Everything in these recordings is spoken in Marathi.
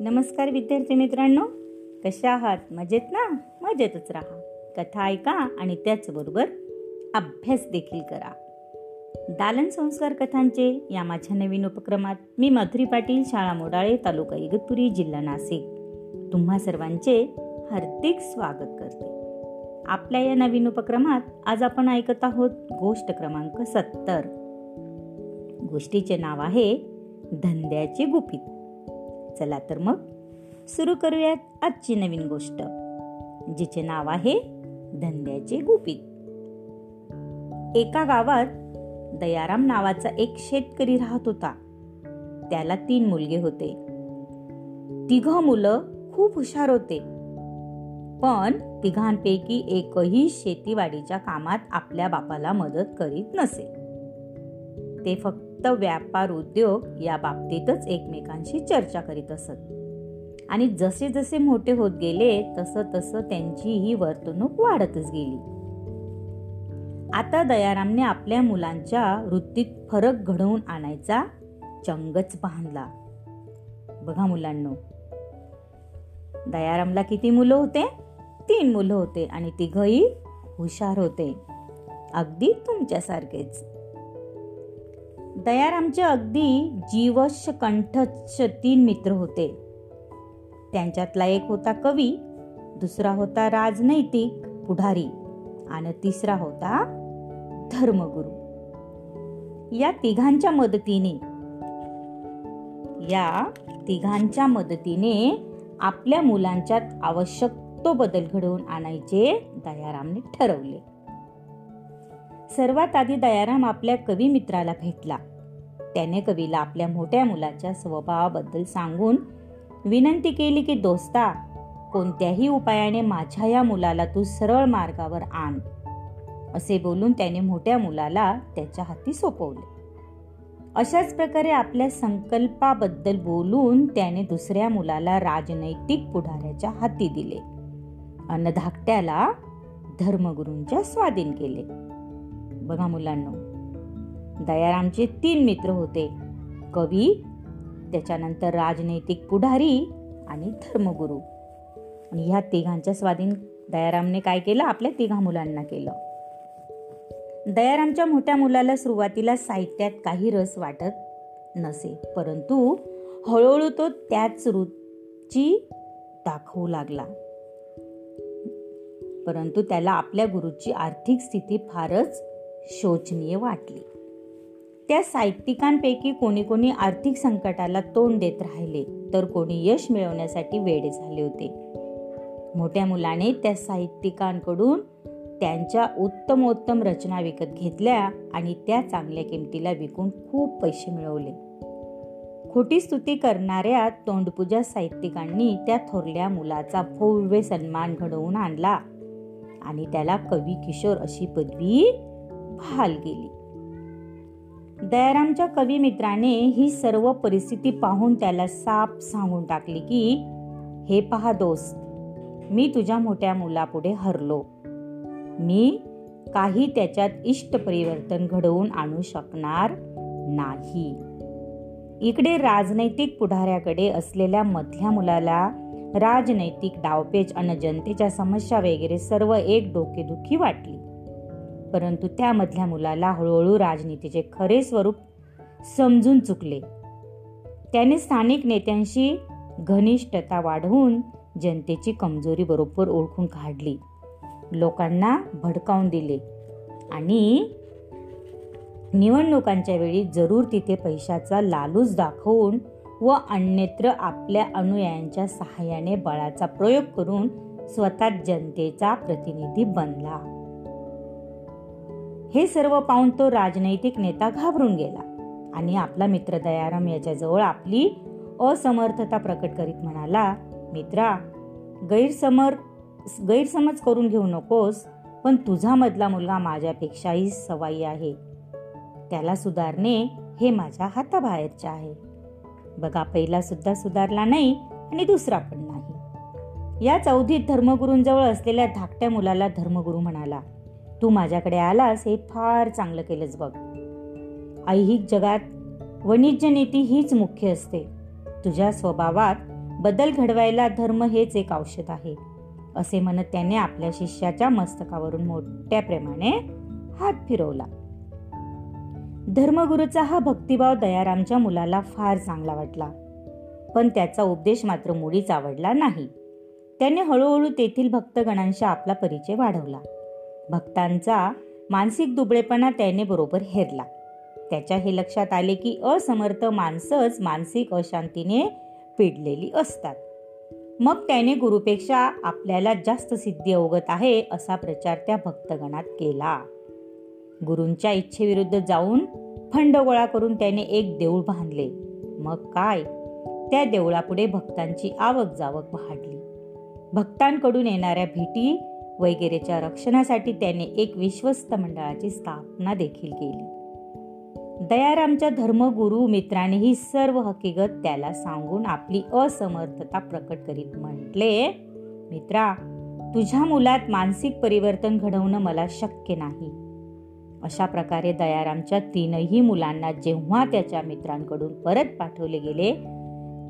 नमस्कार विद्यार्थी मित्रांनो. कशा आहात? मजेत ना? मजेतच राहा. कथा ऐका आणि त्याचबरोबर अभ्यास देखील करा. दालन संस्कार कथांचे या माझ्या नवीन उपक्रमात मी मधुरी पाटील शाळा मोडाळे तालुका इगतपुरी जिल्हा नाशिक. तुम्हा सर्वांचे हार्दिक स्वागत करते. आपल्या या नवीन उपक्रमात आज आपण ऐकत आहोत गोष्ट क्रमांक सत्तर. गोष्टीचे नाव आहे धंद्याचे गुपित. चला तर मग सुरू करूयात आजची नवीन गोष्ट जिचे नाव आहे धंद्याचे गुपित. एका गावात दयाराम नावाचा एक शेतकरी राहत होता. त्याला तीन मुलगे होते. तिघ मुलं खूप हुशार होते. पण तिघांपैकी एकही शेतीवाडीच्या कामात आपल्या बापाला मदत करीत नसे. ते फक्त फक्त व्यापार उद्योग या बाबतीतच एकमेकांशी चर्चा करीत असत. आणि जसे जसे मोठे होत गेले तसं तसं त्यांची ही वर्तणूक वाढतच गेली. आता दयारामने आपल्या मुलांच्या वृत्तीत फरक घडवून आणायचा चंगच बांधला. बघा मुलांनो दयारामला किती मुलं होते? तीन मुलं होते आणि तिघही हुशार होते. अगदी तुमच्यासारखेच. दयारामचे अगदी जीवश कंठच तीन मित्र होते. त्यांच्यातला एक होता कवी दुसरा होता राजनैतिक पुढारी आणि तिसरा होता धर्मगुरु. या तिघांच्या मदतीने या तिघांच्या मदतीने आपल्या मुलांच्यात आवश्यक तो बदल घडवून आणायचे दयारामने ठरवले. सर्वात आधी दयाराम आपल्या कवी मित्राला भेटला. त्याने कवीला आपल्या मोठ्या मुलाच्या स्वभावाबद्दल सांगून विनंती केली की दोस्ता कोणत्याही उपायाने माझ्या या मुलाला तू सरळ मार्गावर आण. असे बोलून त्याने मोठ्या मुलाला त्याच्या हाती सोपवले. अशाच प्रकारे आपल्या संकल्पाबद्दल बोलून त्याने दुसऱ्या मुलाला राजनैतिक पुढाऱ्याच्या हाती दिले. अन्न धाकट्याला धर्मगुरूंच्या स्वाधीन केले. बघा मुलांना. दयारामचे तीन मित्र होते. कवी त्याच्यानंतर राजनैतिक पुढारी आणि धर्मगुरू. आणि ह्या तिघांच्या स्वाधीन दयारामने काय केलं? आपल्या तिघा मुलांना केलं. दयारामच्या मोठ्या मुलाला सुरुवातीला साहित्यात काही रस वाटत नसे परंतु हळूहळू तो त्याच रुची दाखवू लागला. परंतु त्याला आपल्या गुरुची आर्थिक स्थिती फारच शोचनीय वाटली. त्या साहित्यिकांपैकी कोणी कोणी आर्थिक संकटाला तोंड देत राहिले तर कोणी यश मिळवण्यासाठी वेडे झाले होते. मोठ्या मुलाने त्या साहित्यिकांकडून त्यांच्या उत्तमोत्तम रचना विकत घेतल्या आणि त्या चांगल्या किमतीला विकून खूप पैसे मिळवले. खोटी स्तुती करणाऱ्या तोंडपूजा साहित्यिकांनी त्या थोरल्या मुलाचा भव्य सन्मान घडवून आणला आणि त्याला कवी किशोर अशी पदवी हाल गेली. दयारामच्या कवी मित्राने ही सर्व परिस्थिती पाहून त्याला साप सांगून टाकली की हे पहा दोस्त मी तुझ्या मोठ्या मुलापुढे हरलो. मी काही त्याच्यात इष्ट परिवर्तन घडवून आणू शकणार नाही. इकडे राजनैतिक पुढाऱ्याकडे असलेल्या मधल्या मुलाला राजनैतिक डावपेच आणि जनतेच्या समस्या वगैरे सर्व एक डोकेदुखी वाटली. परंतु त्यामधल्या मुलाला हळूहळू राजनीतीचे खरे स्वरूप समजून चुकले. त्याने स्थानिक नेत्यांशी घनिष्ठता वाढवून जनतेची कमजोरी बरोबर ओळखून काढली. लोकांना भडकावून दिले. आणि निवडणुकांच्या वेळी जरूर तिथे पैशाचा लालूच दाखवून व अन्यत्र आपल्या अनुयायांच्या सहाय्याने बळाचा प्रयोग करून स्वतः जनतेचा प्रतिनिधी बनला. हे सर्व पाहून तो राजनैतिक नेता घाबरून गेला आणि आपला मित्र दयाराम याच्याजवळ आपली असमर्थता प्रकट करीत म्हणाला मित्रा गैरसमर गैरसमज करून घेऊ नकोस पण तुझा मधला मुलगा माझ्यापेक्षाही सवाई आहे. त्याला सुधारणे हे माझ्या हाताबाहेरचे आहे. बघा पहिला सुद्धा सुधारला नाही आणि दुसरा पण नाही. या चौधीत धर्मगुरूंजवळ असलेल्या धाकट्या मुलाला धर्मगुरू म्हणाला तू माझ्याकडे आलास हे फार चांगलं केलंच बघ. ऐहिक जगात वणिज्य नीती हीच मुख्य असते. तुझ्या स्वभावात बदल घडवायला धर्म हेच एक औषध आहे. असे म्हणत त्याने आपल्या शिष्याच्या मस्तकावरून मोठ्या प्रेमाने हात फिरवला. धर्मगुरूचा हा भक्तिभाव दयारामच्या मुलाला फार चांगला वाटला. पण त्याचा उपदेश मात्र मुळीच आवडला नाही. त्याने हळूहळू तेथील भक्तगणांशी आपला परिचय वाढवला. भक्तांचा मानसिक दुबळेपणा त्याने बरोबर हेरला. त्याच्या हे लक्षात आले की असमर्थ माणसंच मानसिक अशांतीने पिडलेली असतात. मग त्याने गुरुपेक्षा आपल्याला जास्त सिद्धी अवगत आहे असा प्रचार त्या भक्तगणात केला. गुरूंच्या इच्छेविरुद्ध जाऊन फंड गोळा करून त्याने एक देऊळ बांधले. मग काय? त्या देवळापुढे भक्तांची आवक जावक वाढली. भक्तांकडून येणाऱ्या भेटी वगैरेच्या रक्षणासाठी त्याने एक विश्वस्त मंडळाची स्थापना देखील केली. दयारामच्या धर्मगुरु मित्राने ही सर्व हकीकत त्याला सांगून आपली असमर्थता प्रकट करीत म्हटले मित्रा तुझ्या मुलात मानसिक परिवर्तन घडवणं मला शक्य नाही. अशा प्रकारे दयारामच्या तीनही मुलांना जेव्हा त्याच्या मित्रांकडून परत पाठवले गेले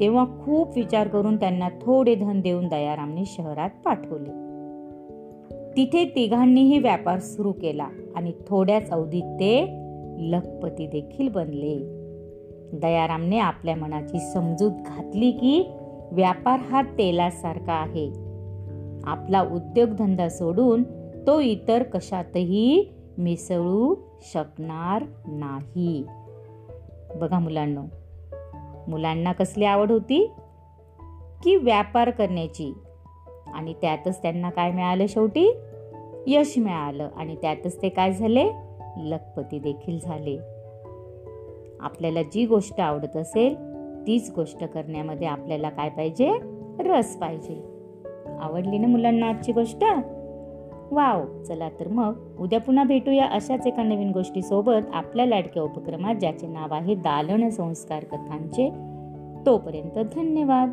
तेव्हा खूप विचार करून त्यांना थोडे धन देऊन दयारामने शहरात पाठवले. तिथे तिघांनीही व्यापार सुरू केला आणि थोड्याच अवधीत ते लखपती देखील बनले. दयारामने आपल्या मनाची समजूत घातली की व्यापार हा तेलासारखा आहे. आपला उद्योगधंदा सोडून तो इतर कशातही मिसळू शकणार नाही. बघा मुलांना मुलांना कसली आवड होती? की व्यापार करण्याची. आणि त्यातच त्यांना काय मिळालं शेवटी? यश मिळालं. आणि त्यातच ते काय झाले? लखपती देखील झाले. आपल्याला जी गोष्ट आवडत असेल तीच गोष्ट करण्यामध्ये आपल्याला काय पाहिजे? रस पाहिजे. आवडली ना मुलांना आजची गोष्ट? वाव! चला तर मग उद्या पुन्हा भेटूया अशाच एका नवीन गोष्टीसोबत आपल्या लाडक्या उपक्रमात ज्याचे नाव आहे दालन संस्कार कथांचे. तोपर्यंत धन्यवाद!